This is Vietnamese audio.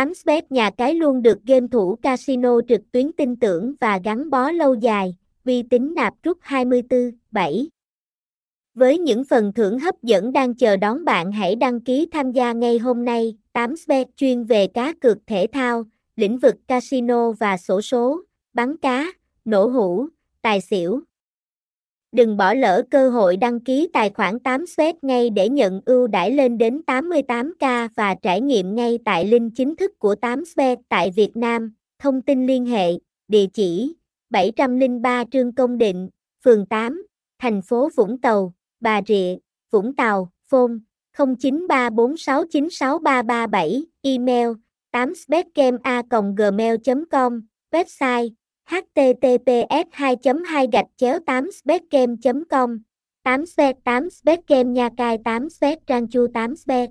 8bet nhà cái luôn được game thủ casino trực tuyến tin tưởng và gắn bó lâu dài, uy tín nạp rút 24, 7. Với những phần thưởng hấp dẫn đang chờ đón bạn hãy đăng ký tham gia ngay hôm nay. 8bet chuyên về cá cược thể thao, lĩnh vực casino và sổ số, bắn cá, nổ hũ, tài xỉu. Đừng bỏ lỡ cơ hội đăng ký tài khoản 8 Sweat ngay để nhận ưu đãi lên đến 88k và trải nghiệm ngay tại link chính thức của 8 Sweat tại Việt Nam. Thông tin liên hệ, địa chỉ 703 Trương Công Định, phường 8, thành phố Vũng Tàu, Bà Rịa, Vũng Tàu, phone 0934696337, email 8 gmail com website https 2 2 gạch chéo 8 specgame com 8 spec 8 specgame nha cai 8 spec trang chu 8 spec